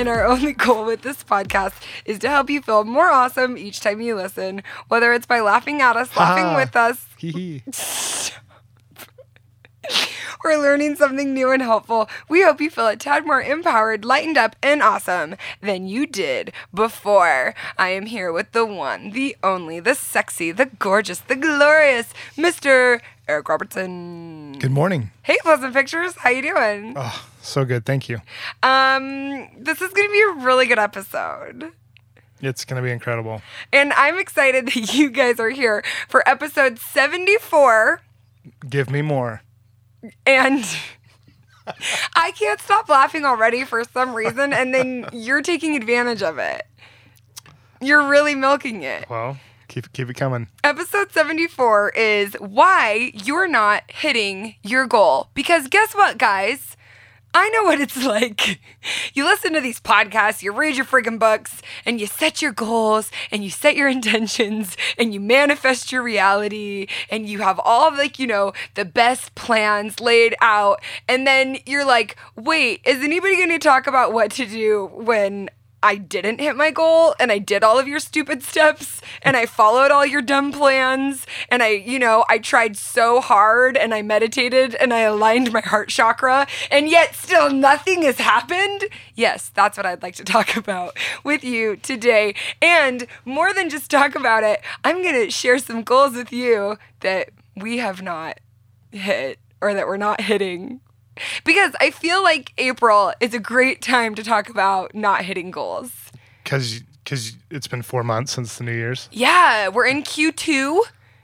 And our only goal with this podcast is to help you feel more awesome each time you listen, whether it's by laughing at us, laughing with us, or learning something new and helpful. We hope you feel a tad more empowered, lightened up, and awesome than you did before. I am here with the one, the only, the sexy, the gorgeous, the glorious Mr. Eric Robertson. Good morning. Hey, Pleasant Pictures, how you doing? Oh, so good. Thank you. Um, this is going to be a really good episode. It's going to be incredible. And I'm excited that you guys are here for episode 74. Give me more. And I can't stop laughing already for some reason. And then you're taking advantage of it. You're really milking it. Well, keep keep it coming. Episode 74 is why you're not hitting your goal. Because guess what, guys? I know what it's like. You listen to these podcasts, you read your friggin' books, and you set your goals, and you set your intentions, and you manifest your reality, and you have all of, like, you know, the best plans laid out. And then you're like, wait, is anybody gonna talk about what to do when I didn't hit my goal and I did all of your stupid steps and I followed all your dumb plans and I, you know, I tried so hard and I meditated and I aligned my heart chakra and yet still nothing has happened. Yes, that's what I'd like to talk about with you today. And more than just talk about it, I'm going to share some goals with you that we have not hit or that we're not hitting because I feel like April is a great time to talk about not hitting goals. Cuz cuz it's been 4 months since the New Year's. Yeah, we're in Q2,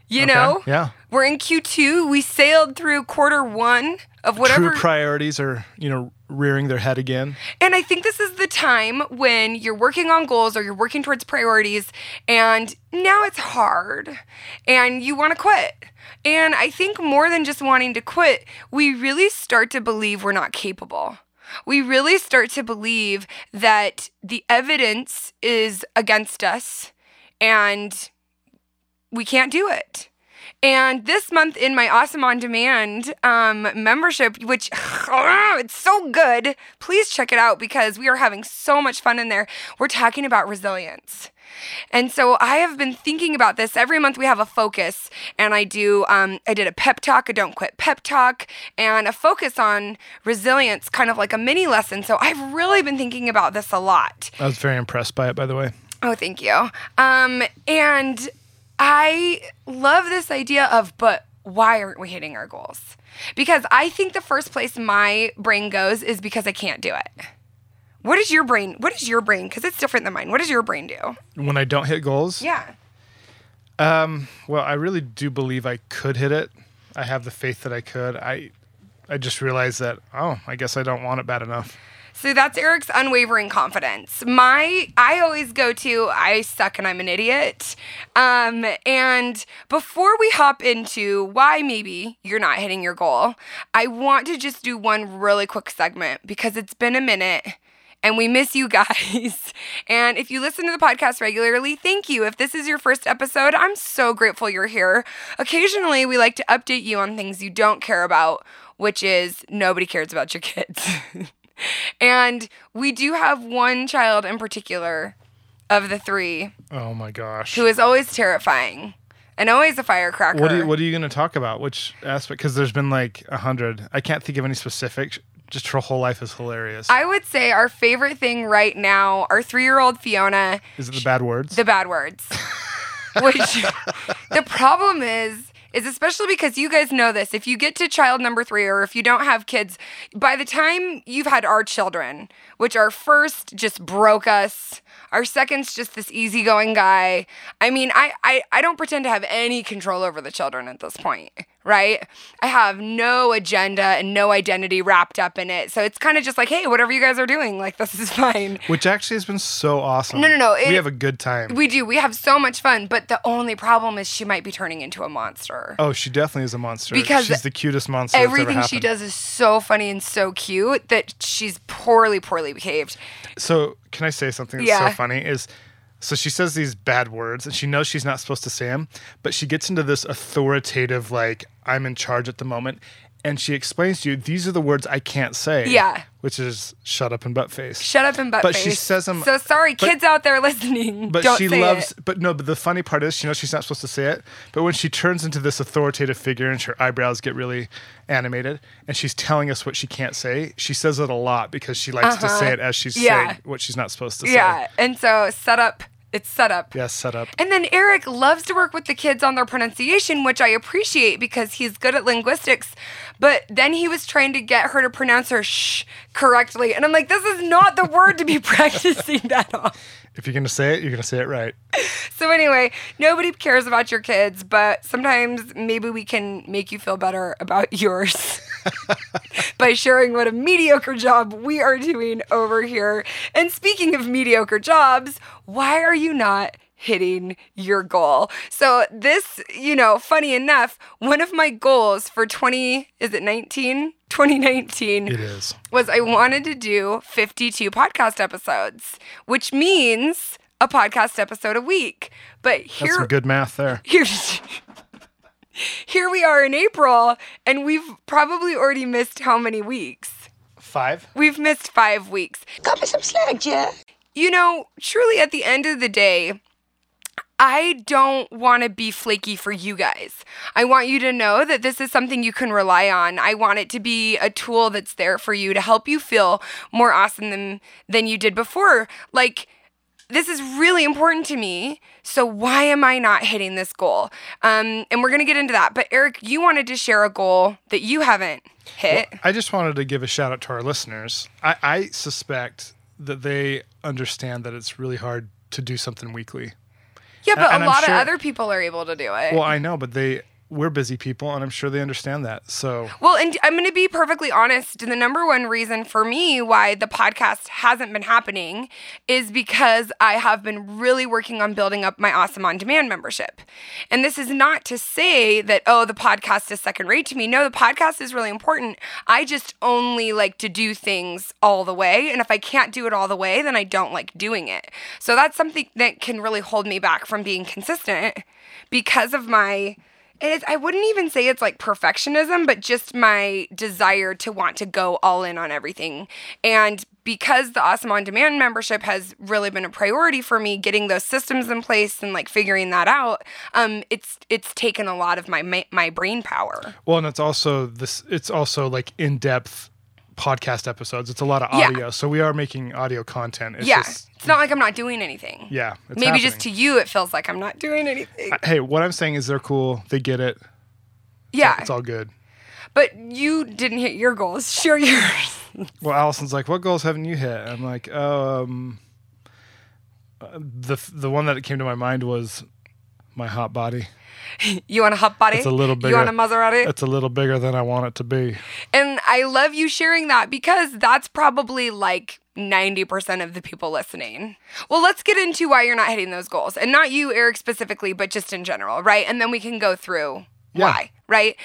you Okay, know? yeah. We're in Q2. We sailed through quarter 1 of whatever True priorities are, you know, rearing their head again. And I think this is the time when you're working on goals or you're working towards priorities and now it's hard and you want to quit. And I think more than just wanting to quit, we really start to believe we're not capable. We really start to believe that the evidence is against us and we can't do it. And this month in my Awesome On Demand um, membership, which it's so good, please check it out because we are having so much fun in there. We're talking about resilience. And so I have been thinking about this. Every month we have a focus, and I do. Um, I did a pep talk, a don't quit pep talk, and a focus on resilience, kind of like a mini lesson. So I've really been thinking about this a lot. I was very impressed by it by the way. Oh, thank you. Um, and I love this idea of, but why aren't we hitting our goals? Because I think the first place my brain goes is because I can't do it. What is your brain? What is your brain? Because it's different than mine. What does your brain do? When I don't hit goals, Yeah. um well, I really do believe I could hit it. I have the faith that I could. I I just realized that oh, I guess I don't want it bad enough. So that's Eric's unwavering confidence. My, I always go to, I suck and I'm an idiot. Um, and before we hop into why maybe you're not hitting your goal, I want to just do one really quick segment because it's been a minute and we miss you guys. And if you listen to the podcast regularly, thank you. If this is your first episode, I'm so grateful you're here. Occasionally, we like to update you on things you don't care about, which is nobody cares about your kids. and we do have one child in particular of the three Oh my gosh. who is always terrifying and always a firecracker. What are you, what are you going to talk about? Which aspect? Because there's been like a hundred. I can't think of any specifics. Just her whole life is hilarious. I would say our favorite thing right now, our three year old Fiona, is it the bad words? the bad words. Which the problem is, is especially because you guys know this. If you get to child number three, or if you don't have kids, by the time you've had our children, which our first just broke us, our second's just this easygoing guy. I mean, I, I, I don't pretend to have any control over the children at this point, right? I have no agenda and no identity wrapped up in it. So it's kind of just like, hey, whatever you guys are doing, like, this is fine. Which actually has been so awesome. No, no, no, it- we have a good time. We do. We have so much fun. But the only problem is she might be turning into a monster. oh, she definitely is a monster. Because she's the cutest monster. Everything she does is so funny and so cute that she's poorly, poorly behaved. So, can I say something that's Yeah. so funny? Is so she says these bad words and she knows she's not supposed to say them, but she gets into this authoritative, like, I'm in charge at the moment. And she explains to you these are the words I can't say. Yeah. Which is shut up and butt face. Shut up and butt But face. she says them- So sorry, but- kids out there listening. But she loves it. but no, but the funny part is she knows she's not supposed to say it. But when she turns into this authoritative figure and her eyebrows get really animated and she's telling us what she can't say, she says it a lot because she likes to say uh-huh. it as she's Yeah. saying what she's not supposed to say. Yeah, and so set up. It's set up. Yes, set up. And then Eric loves to work with the kids on their pronunciation, which I appreciate because he's good at linguistics. But then he was trying to get her to pronounce her sh correctly. And I'm like, this is not the word to be practicing that on. If you're gonna say it, you're gonna say it right. So, anyway, nobody cares about your kids, but sometimes maybe we can make you feel better about yours by sharing what a mediocre job we are doing over here. And speaking of mediocre jobs, why are you not? Hitting your goal. So, this, you know, funny enough, one of my goals for 20, is it 19? 2019 It is. was I wanted to do 52 podcast episodes, which means a podcast episode a week. But That's here, some good math there. here's here we are in April, and we've probably already missed how many weeks? Five. We've missed five weeks. Cut me some slack, Jack. You know, truly at the end of the day, I don't want to be flaky for you guys. I want you to know that this is something you can rely on. I want it to be a tool that's there for you to help you feel more awesome than than you did before. Like this is really important to me. So why am I not hitting this goal? Um, and we're gonna get into that. But Eric, you wanted to share a goal that you haven't hit. I just wanted to give a shout out to our listeners. I, I suspect that they understand that it's really hard to do something weekly. yeah, but and a I'm lot sure- of other people are able to do it. Well, I know, but they we're busy people, and I'm sure they understand that. So Well, and I'm going to be perfectly honest. The number one reason for me why the podcast hasn't been happening is because I have been really working on building up my Awesome On Demand membership. And this is not to say that, oh, the podcast is second rate to me. No, the podcast is really important. I just only like to do things all the way. And if I can't do it all the way, then I don't like doing it. So that's something that can really hold me back from being consistent because of my and it's, I wouldn't even say it's like perfectionism, but just my desire to want to go all in on everything. And because the Awesome On Demand membership has really been a priority for me, getting those systems in place and like figuring that out, um, it's it's taken a lot of my, my brain power. well, and it's also this. It's also like in depth podcast episodes. It's a lot of Yeah. audio, so we are making audio content. It's yeah, just, it's not like I'm not doing anything. yeah. It's Maybe just to you, it feels like I'm not doing anything. Hey, what I'm saying is they're cool. They get it. yeah, It's all good. but you didn't hit your goals. Share yours. Well, Alison's like, "What goals haven't you hit?" I'm like, "Oh, um, uh, the the one that came to my mind was my hot body. You want a hot body? It's a little bigger. You want a. Maserati? It's a little bigger than I want it to be." And I love you sharing that because that's probably like 90% of the people listening. Well, let's get into why you're not hitting those goals. And not you, Eric, specifically, but just in general, right? And then we can go through Yeah. why, right?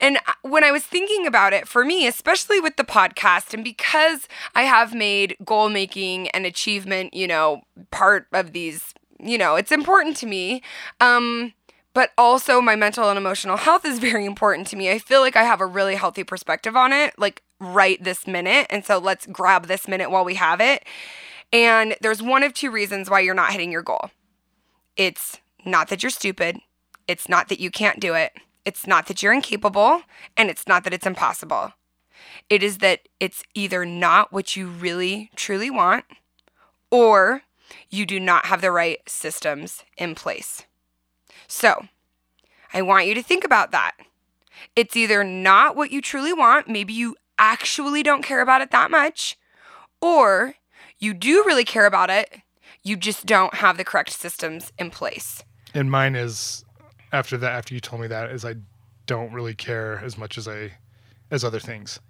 And when I was thinking about it, for me, especially with the podcast, and because I have made goal making and achievement, you know, part of these, you know, it's important to me. Um, but also my mental and emotional health is very important to me. I feel like I have a really healthy perspective on it, like right this minute. And so let's grab this minute while we have it. And there's one of two reasons why you're not hitting your goal. It's not that you're stupid, it's not that you can't do it, it's not that you're incapable, and it's not that it's impossible. It is that it's either not what you really truly want or you do not have the right systems in place. So, I want you to think about that. It's either not what you truly want, maybe you actually don't care about it that much, or you do really care about it, you just don't have the correct systems in place. And mine is after that. After you told me that, is I don't really care as much as I as other things.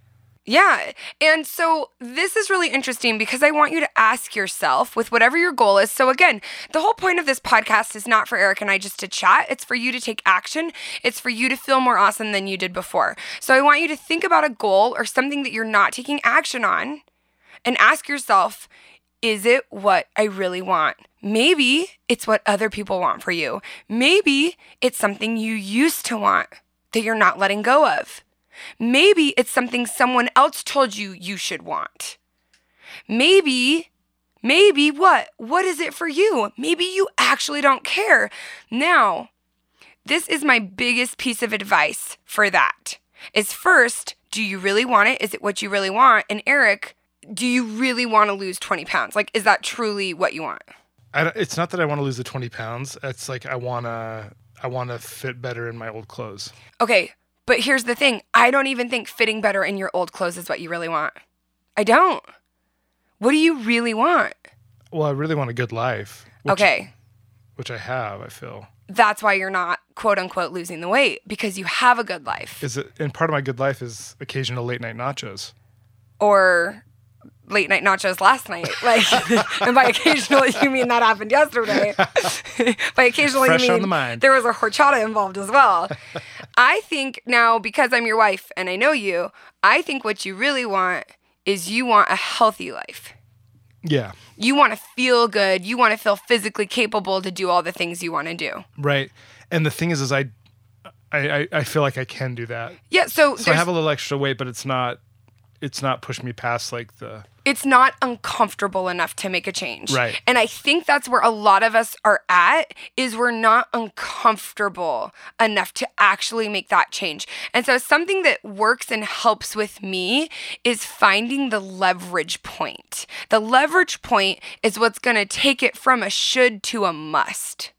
Yeah. And so this is really interesting because I want you to ask yourself with whatever your goal is. So, again, the whole point of this podcast is not for Eric and I just to chat, it's for you to take action. It's for you to feel more awesome than you did before. So, I want you to think about a goal or something that you're not taking action on and ask yourself, is it what I really want? Maybe it's what other people want for you. Maybe it's something you used to want that you're not letting go of. Maybe it's something someone else told you you should want. Maybe, maybe what? What is it for you? Maybe you actually don't care. Now, this is my biggest piece of advice for that. Is first, do you really want it? Is it what you really want? And Eric, do you really want to lose 20 pounds? Like, is that truly what you want? I don't- it's not that I want to lose the 20 pounds. It's like I want to I want to fit better in my old clothes. Okay, but here's the thing I don't even think fitting better in your old clothes is what you really want. I don't. What do you really want? Well, I really want a good life. Which, Okay, Which I have, I feel. that's why you're not quote unquote losing the weight because you have a good life. Is it and part of my good life is occasional late night nachos. Or late night nachos last night. Like, and by occasional, you mean that happened yesterday. by occasionally, Fresh you mean the there was a horchata involved as well. I think now, because I'm your wife and I know you, I think what you really want is you want a healthy life. Yeah. You want to feel good. You want to feel physically capable to do all the things you want to do. Right. And the thing is is I I, I, I feel like I can do that. Yeah, so, So I have a little extra weight, but it's not it's not pushed me past like the it's not uncomfortable enough to make a change. Right. And I think that's where a lot of us are at is we're not uncomfortable enough to actually make that change. And so something that works and helps with me is finding the leverage point. The leverage point is what's going to take it from a should to a must.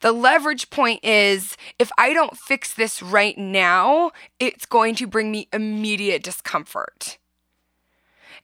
The leverage point is if I don't fix this right now, it's going to bring me immediate discomfort.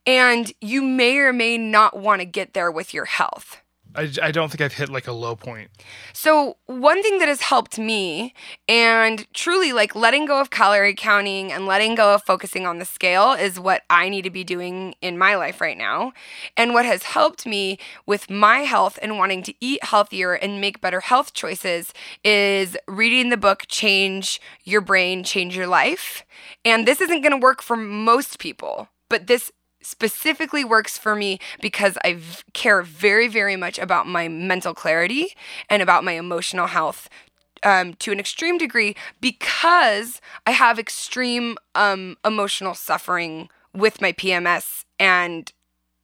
And you may or may not want to get there with your health. I, I don't think I've hit like a low point. So, one thing that has helped me and truly like letting go of calorie counting and letting go of focusing on the scale is what I need to be doing in my life right now. And what has helped me with my health and wanting to eat healthier and make better health choices is reading the book Change Your Brain, Change Your Life. And this isn't going to work for most people, but this specifically works for me because I v- care very, very much about my mental clarity and about my emotional health um, to an extreme degree because I have extreme um, emotional suffering with my PMS and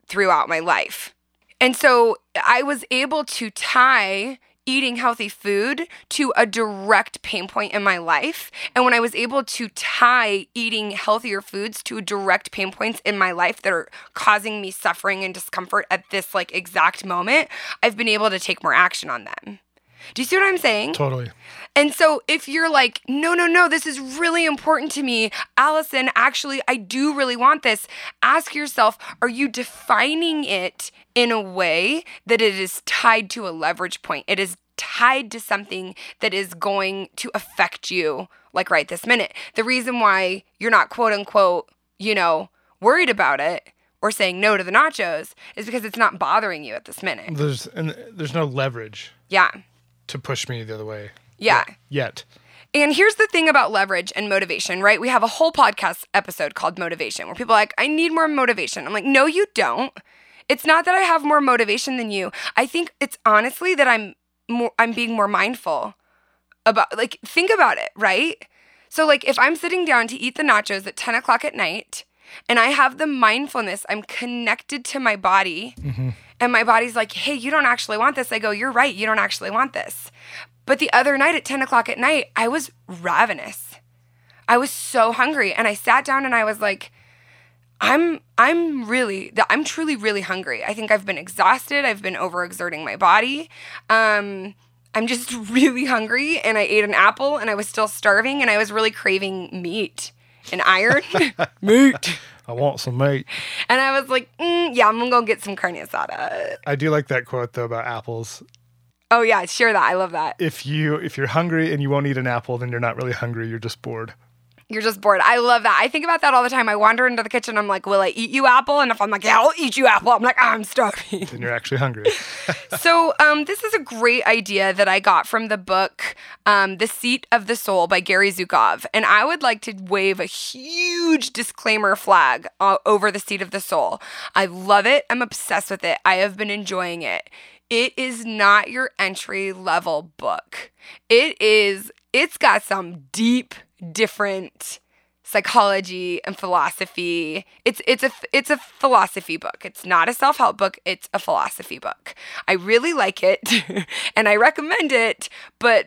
throughout my life. And so I was able to tie eating healthy food to a direct pain point in my life. And when I was able to tie eating healthier foods to direct pain points in my life that are causing me suffering and discomfort at this like exact moment, I've been able to take more action on them. Do you see what I'm saying? Totally. And so if you're like, no, no, no, this is really important to me, Alison, actually, I do really want this, ask yourself, are you defining it in a way that it is tied to a leverage point? It is tied to something that is going to affect you, like right this minute. The reason why you're not quote unquote, you know, worried about it or saying no to the nachos is because it's not bothering you at this minute. There's and there's no leverage Yeah. to push me the other way Yeah. yet. And here's the thing about leverage and motivation, right? We have a whole podcast episode called Motivation where people are like, I need more motivation. I'm like, no, you don't. It's not that I have more motivation than you. I think it's honestly that I'm more I'm being more mindful about like think about it, right? So like if I'm sitting down to eat the nachos at 10 o'clock at night and I have the mindfulness, I'm connected to my body mm-hmm. and my body's like, hey, you don't actually want this. I go, you're right, you don't actually want this. But the other night at 10 o'clock at night, I was ravenous. I was so hungry. And I sat down and I was like, I'm I'm really I'm truly really hungry. I think I've been exhausted. I've been overexerting my body. Um I'm just really hungry and I ate an apple and I was still starving and I was really craving meat and iron. meat. I want some meat. And I was like, mm, yeah, I'm gonna go get some carne asada. I do like that quote though about apples. Oh yeah, share that. I love that. If you if you're hungry and you won't eat an apple, then you're not really hungry. You're just bored. You're just bored. I love that. I think about that all the time. I wander into the kitchen. I'm like, will I eat you apple? And if I'm like, yeah, I'll eat you apple. I'm like, I'm starving. Then you're actually hungry. so um, this is a great idea that I got from the book um, The Seat of the Soul by Gary Zukav. And I would like to wave a huge disclaimer flag uh, over The Seat of the Soul. I love it. I'm obsessed with it. I have been enjoying it. It is not your entry level book. It is, it's got some deep, different psychology and philosophy. It's it's a it's a philosophy book. It's not a self-help book, it's a philosophy book. I really like it and I recommend it, but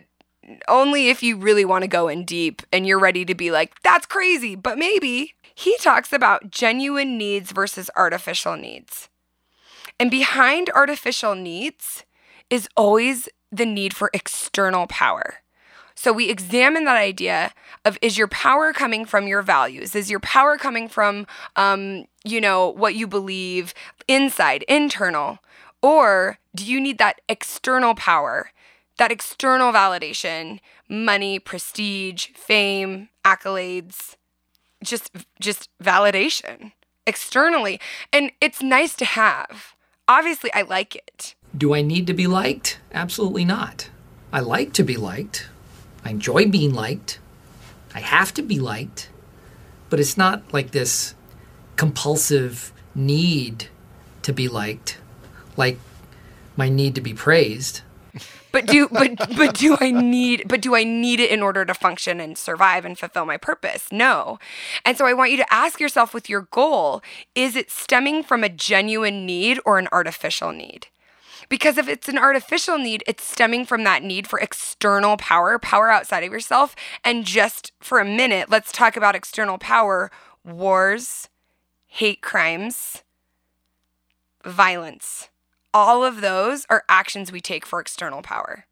only if you really want to go in deep and you're ready to be like, that's crazy, but maybe. He talks about genuine needs versus artificial needs. And behind artificial needs is always the need for external power. So we examine that idea of is your power coming from your values? Is your power coming from, um, you know, what you believe inside, internal? Or do you need that external power, that external validation, money, prestige, fame, accolades, just just validation externally? And it's nice to have. Obviously, I like it. Do I need to be liked? Absolutely not. I like to be liked. I enjoy being liked. I have to be liked. But it's not like this compulsive need to be liked, like my need to be praised. But do but but do I need but do I need it in order to function and survive and fulfill my purpose? No. And so I want you to ask yourself with your goal, is it stemming from a genuine need or an artificial need? Because if it's an artificial need, it's stemming from that need for external power, power outside of yourself. And just for a minute, let's talk about external power wars, hate crimes, violence. All of those are actions we take for external power.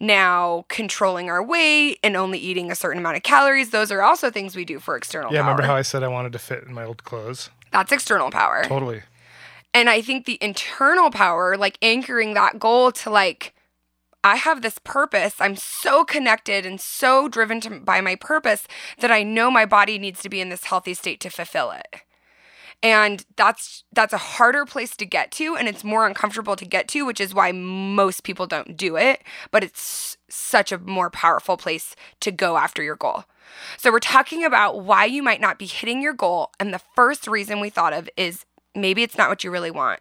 Now, controlling our weight and only eating a certain amount of calories, those are also things we do for external Yeah, power. remember how I said I wanted to fit in my old clothes? That's external power. Totally. And I think the internal power, like anchoring that goal to like, I have this purpose. I'm so connected and so driven to, by my purpose that I know my body needs to be in this healthy state to fulfill it. And that's that's a harder place to get to and it's more uncomfortable to get to, which is why most people don't do it, but it's such a more powerful place to go after your goal. So we're talking about why you might not be hitting your goal and the first reason we thought of is maybe it's not what you really want.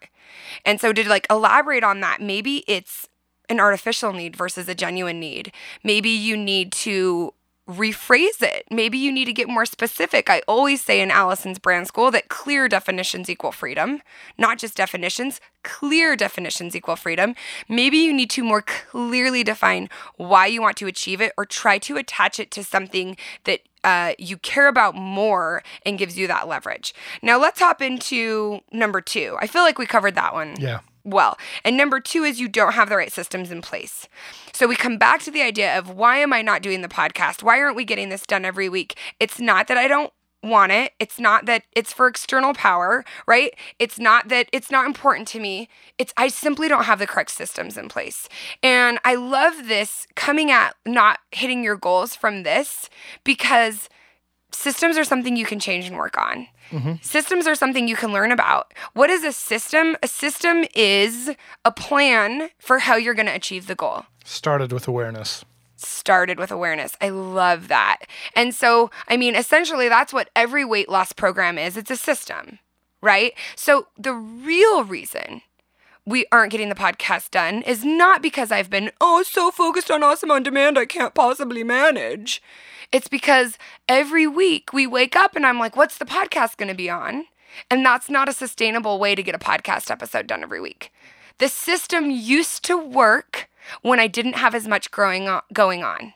And so to like elaborate on that, maybe it's an artificial need versus a genuine need. Maybe you need to rephrase it. Maybe you need to get more specific. I always say in Alison's brand school that clear definitions equal freedom, not just definitions, clear definitions equal freedom. Maybe you need to more clearly define why you want to achieve it or try to attach it to something that uh, you care about more and gives you that leverage. Now, let's hop into number two. I feel like we covered that one Yeah. Well. And number two is you don't have the right systems in place. So we come back to the idea of why am I not doing the podcast? Why aren't we getting this done every week? It's not that I don't want it. It's not that it's for external power, right? It's not that it's not important to me. It's I simply don't have the correct systems in place. And I love this coming at not hitting your goals from this because systems are something you can change and work on. Mm-hmm. Systems are something you can learn about. What is a system? A system is a plan for how you're going to achieve the goal. Started with awareness. Started with awareness. I love that. And so, I mean, essentially, that's what every weight loss program is it's a system, right? So, the real reason we aren't getting the podcast done is not because I've been, oh, so focused on awesome on demand, I can't possibly manage. It's because every week we wake up and I'm like, what's the podcast going to be on? And that's not a sustainable way to get a podcast episode done every week. The system used to work when I didn't have as much growing on, going on.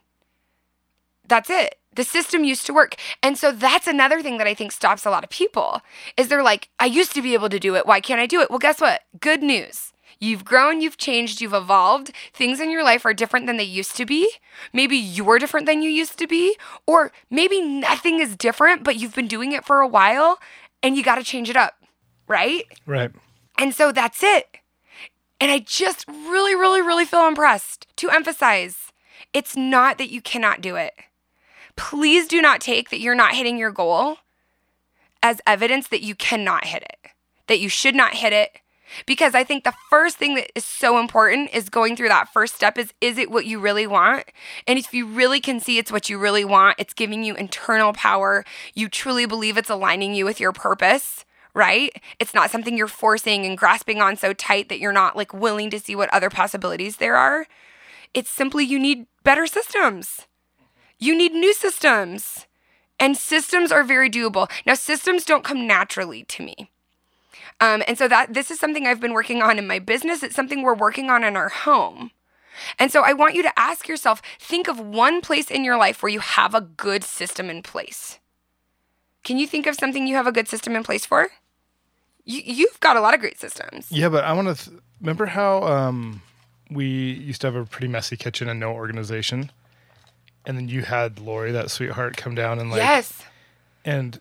That's it. The system used to work. And so that's another thing that I think stops a lot of people is they're like, I used to be able to do it. Why can't I do it? Well, guess what? Good news. You've grown, you've changed, you've evolved. Things in your life are different than they used to be. Maybe you're different than you used to be, or maybe nothing is different, but you've been doing it for a while and you got to change it up, right? Right. And so that's it. And I just really, really, really feel impressed to emphasize it's not that you cannot do it. Please do not take that you're not hitting your goal as evidence that you cannot hit it, that you should not hit it. Because I think the first thing that is so important is going through that first step is is it what you really want? And if you really can see it's what you really want, it's giving you internal power, you truly believe it's aligning you with your purpose, right? It's not something you're forcing and grasping on so tight that you're not like willing to see what other possibilities there are. It's simply you need better systems. You need new systems. And systems are very doable. Now, systems don't come naturally to me. Um, and so that this is something I've been working on in my business. It's something we're working on in our home. And so I want you to ask yourself think of one place in your life where you have a good system in place. Can you think of something you have a good system in place for? You, you've got a lot of great systems. Yeah, but I want to th- remember how um, we used to have a pretty messy kitchen and no organization, and then you had Lori, that sweetheart, come down and like, yes. and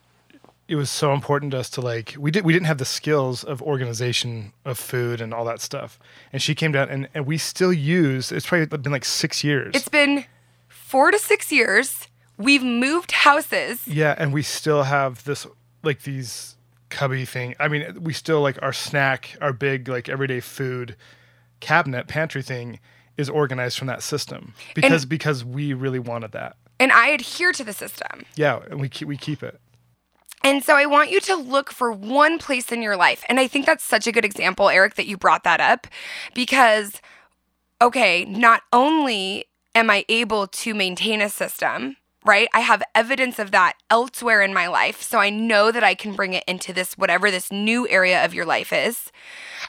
it was so important to us to like we did we didn't have the skills of organization of food and all that stuff, and she came down and and we still use it's probably been like six years. It's been four to six years. We've moved houses. Yeah, and we still have this like these cubby thing. I mean, we still like our snack, our big like everyday food cabinet pantry thing is organized from that system because because we really wanted that. And I adhere to the system. Yeah, and we keep we keep it. And so I want you to look for one place in your life. And I think that's such a good example, Eric, that you brought that up because, okay, not only am I able to maintain a system, right? I have evidence of that elsewhere in my life. So I know that I can bring it into this, whatever this new area of your life is.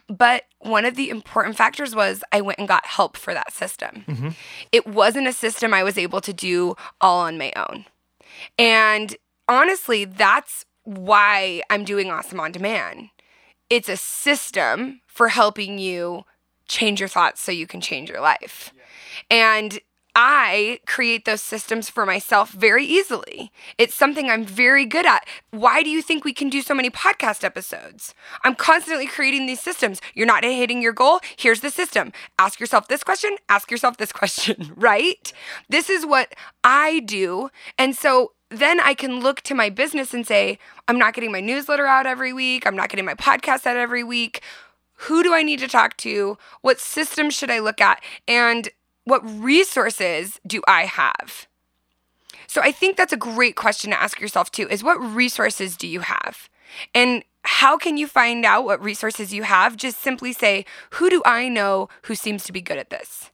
But one of the important factors was I went and got help for that system. Mm-hmm. It wasn't a system I was able to do all on my own. And honestly, that's why I'm doing Awesome on Demand. It's a system for helping you change your thoughts so you can change your life. And I create those systems for myself very easily. It's something I'm very good at. Why do you think we can do so many podcast episodes? I'm constantly creating these systems. You're not hitting your goal. Here's the system. Ask yourself this question, ask yourself this question, right? This is what I do. And so then I can look to my business and say, I'm not getting my newsletter out every week. I'm not getting my podcast out every week. Who do I need to talk to? What systems should I look at? And what resources do I have? So I think that's a great question to ask yourself too is what resources do you have? And how can you find out what resources you have? Just simply say, who do I know who seems to be good at this?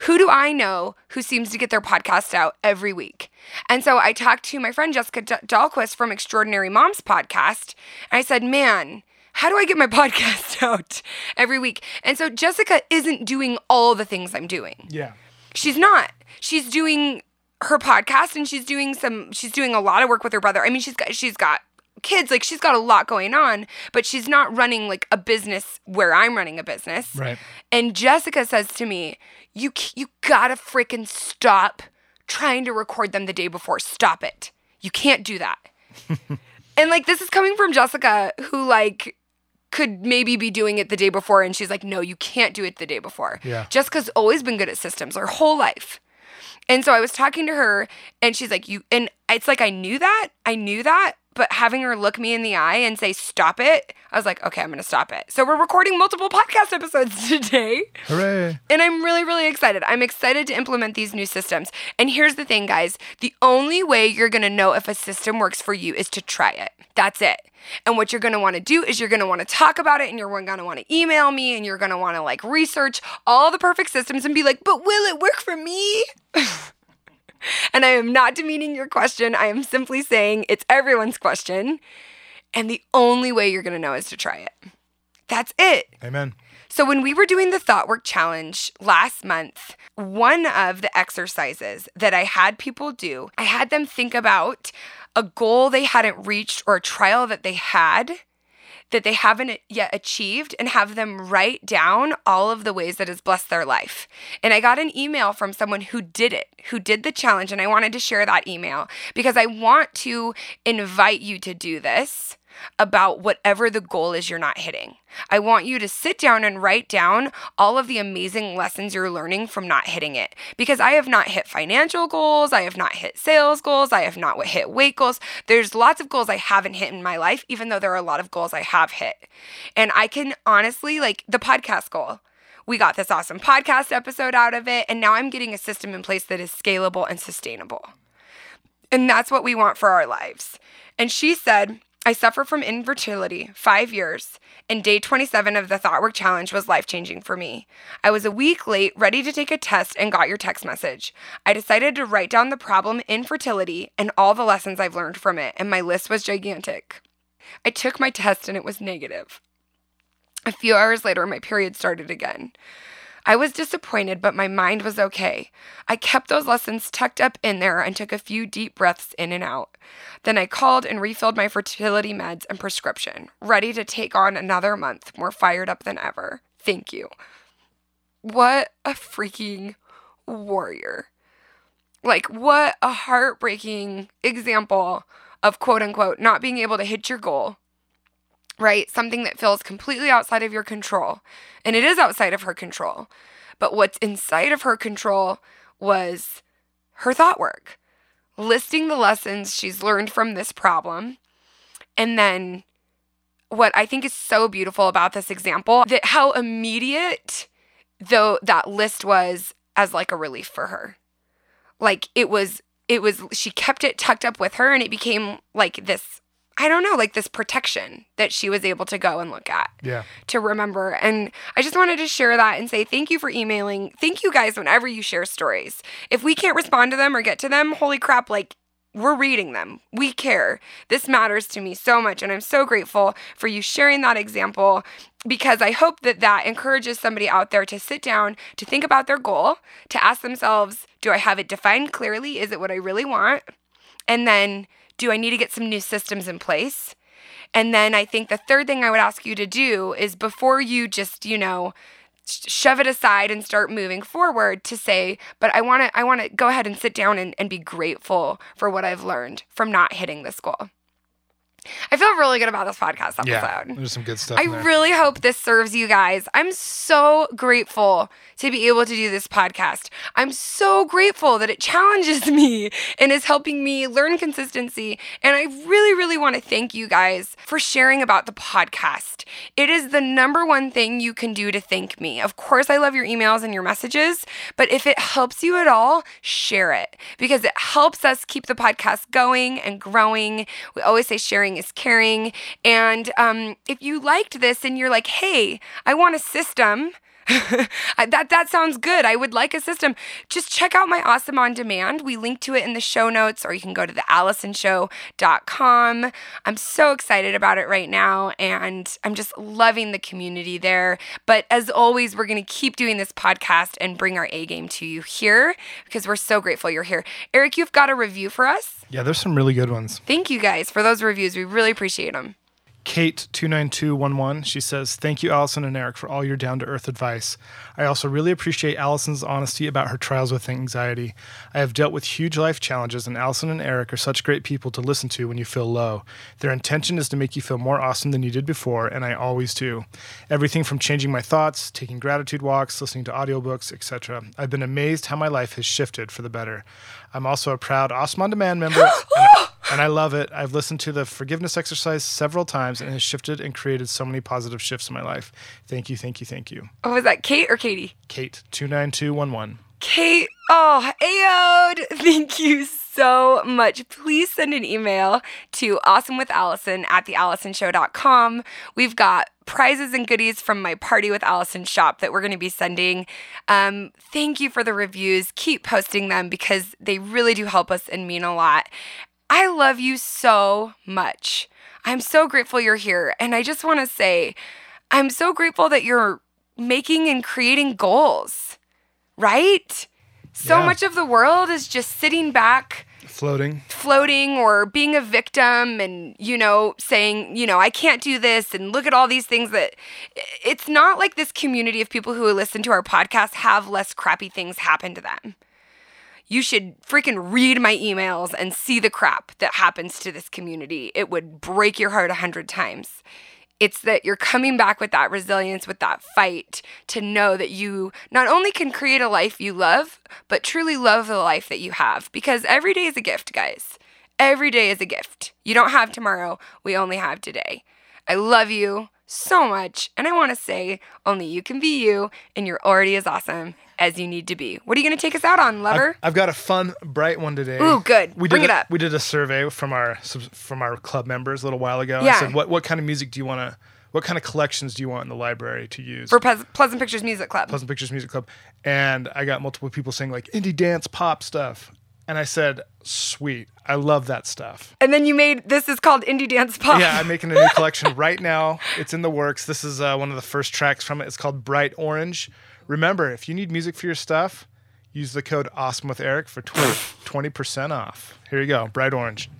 Who do I know who seems to get their podcast out every week? And so I talked to my friend Jessica D- Dahlquist from Extraordinary Moms podcast, and I said, man, how do I get my podcast out every week? And so Jessica isn't doing all the things I'm doing. Yeah. She's not. She's doing her podcast and she's doing some she's doing a lot of work with her brother. I mean, she's got she's got kids, like she's got a lot going on, but she's not running like a business where I'm running a business. Right. And Jessica says to me, "You you got to freaking stop trying to record them the day before. Stop it. You can't do that." and like this is coming from Jessica who like could maybe be doing it the day before and she's like, "No, you can't do it the day before." Yeah. Jessica's always been good at systems her whole life. And so I was talking to her and she's like, "You and it's like I knew that. I knew that, but having her look me in the eye and say, "Stop it." I was like, "Okay, I'm going to stop it." So we're recording multiple podcast episodes today. Hooray. And I'm really, really excited. I'm excited to implement these new systems. And here's the thing, guys the only way you're gonna know if a system works for you is to try it. That's it. And what you're gonna wanna do is you're gonna wanna talk about it and you're gonna wanna email me and you're gonna wanna like research all the perfect systems and be like, but will it work for me? and I am not demeaning your question. I am simply saying it's everyone's question. And the only way you're gonna know is to try it. That's it. Amen. So, when we were doing the Thought Work Challenge last month, one of the exercises that I had people do, I had them think about a goal they hadn't reached or a trial that they had that they haven't yet achieved and have them write down all of the ways that has blessed their life. And I got an email from someone who did it, who did the challenge, and I wanted to share that email because I want to invite you to do this about whatever the goal is you're not hitting. I want you to sit down and write down all of the amazing lessons you're learning from not hitting it. Because I have not hit financial goals, I have not hit sales goals, I have not hit weight goals. There's lots of goals I haven't hit in my life, even though there are a lot of goals I have hit. And I can honestly, like the podcast goal. We got this awesome podcast episode out of it, and now I'm getting a system in place that is scalable and sustainable. And that's what we want for our lives. And she said, I suffer from infertility, five years, and day 27 of the Thought Work Challenge was life changing for me. I was a week late, ready to take a test, and got your text message. I decided to write down the problem infertility and all the lessons I've learned from it, and my list was gigantic. I took my test and it was negative. A few hours later, my period started again. I was disappointed, but my mind was okay. I kept those lessons tucked up in there and took a few deep breaths in and out. Then I called and refilled my fertility meds and prescription, ready to take on another month, more fired up than ever. Thank you. What a freaking warrior. Like, what a heartbreaking example of quote unquote not being able to hit your goal right? Something that feels completely outside of your control. And it is outside of her control. But what's inside of her control was her thought work, listing the lessons she's learned from this problem. And then what I think is so beautiful about this example, that how immediate though that list was as like a relief for her. Like it was it was she kept it tucked up with her and it became like this I don't know, like this protection that she was able to go and look at. Yeah. To remember. And I just wanted to share that and say thank you for emailing. Thank you guys whenever you share stories. If we can't respond to them or get to them, holy crap, like we're reading them. We care. This matters to me so much. And I'm so grateful for you sharing that example because I hope that that encourages somebody out there to sit down, to think about their goal, to ask themselves, do I have it defined clearly? Is it what I really want? And then do I need to get some new systems in place? And then I think the third thing I would ask you to do is before you just, you know, shove it aside and start moving forward to say, but I want to I want to go ahead and sit down and, and be grateful for what I've learned from not hitting this goal. I feel really good about this podcast episode. Yeah, there's some good stuff. I there. really hope this serves you guys. I'm so grateful to be able to do this podcast. I'm so grateful that it challenges me and is helping me learn consistency. And I really, really want to thank you guys for sharing about the podcast. It is the number one thing you can do to thank me. Of course, I love your emails and your messages, but if it helps you at all, share it because it helps us keep the podcast going and growing. We always say sharing is caring. And um, if you liked this and you're like, hey, I want a system. that that sounds good. I would like a system. Just check out my awesome on demand. We link to it in the show notes, or you can go to the AlisonShow.com. I'm so excited about it right now, and I'm just loving the community there. But as always, we're gonna keep doing this podcast and bring our A game to you here because we're so grateful you're here. Eric, you've got a review for us. Yeah, there's some really good ones. Thank you guys for those reviews. We really appreciate them. Kate29211, she says, Thank you, Alison and Eric, for all your down to earth advice. I also really appreciate Alison's honesty about her trials with anxiety. I have dealt with huge life challenges, and Alison and Eric are such great people to listen to when you feel low. Their intention is to make you feel more awesome than you did before, and I always do. Everything from changing my thoughts, taking gratitude walks, listening to audiobooks, etc. I've been amazed how my life has shifted for the better. I'm also a proud Awesome On Demand member, and, and I love it. I've listened to the forgiveness exercise several times, and it has shifted and created so many positive shifts in my life. Thank you, thank you, thank you. Oh, was that Kate or Katie? Kate, 29211. Kate, oh, Aod, thank you so much. Please send an email to awesomewithalison at thealisonshow.com. We've got prizes and goodies from my Party with Alison shop that we're going to be sending. Um, thank you for the reviews. Keep posting them because they really do help us and mean a lot. I love you so much. I'm so grateful you're here. And I just want to say, I'm so grateful that you're making and creating goals, right? So Yeah. much of the world is just sitting back Floating. floating or being a victim and you know saying you know i can't do this and look at all these things that it's not like this community of people who listen to our podcast have less crappy things happen to them you should freaking read my emails and see the crap that happens to this community it would break your heart a hundred times it's that you're coming back with that resilience, with that fight to know that you not only can create a life you love, but truly love the life that you have. Because every day is a gift, guys. Every day is a gift. You don't have tomorrow, we only have today. I love you so much. And I want to say, only you can be you, and you're already as awesome as you need to be. What are you going to take us out on, lover? I've got a fun, bright one today. Ooh, good. We Bring did it a, up. We did a survey from our from our club members a little while ago. Yeah. I said, what what kind of music do you want to? What kind of collections do you want in the library to use? For Pleas- Pleasant Pictures Music Club. Pleasant Pictures Music Club, and I got multiple people saying like indie dance pop stuff, and I said, sweet, I love that stuff. and then you made this is called Indie Dance Pop. Yeah, I'm making a new collection right now. It's in the works. This is uh, one of the first tracks from it. It's called Bright Orange. Remember, if you need music for your stuff, use the code Awesome with Eric for 20 percent off. Here you go, Bright Orange.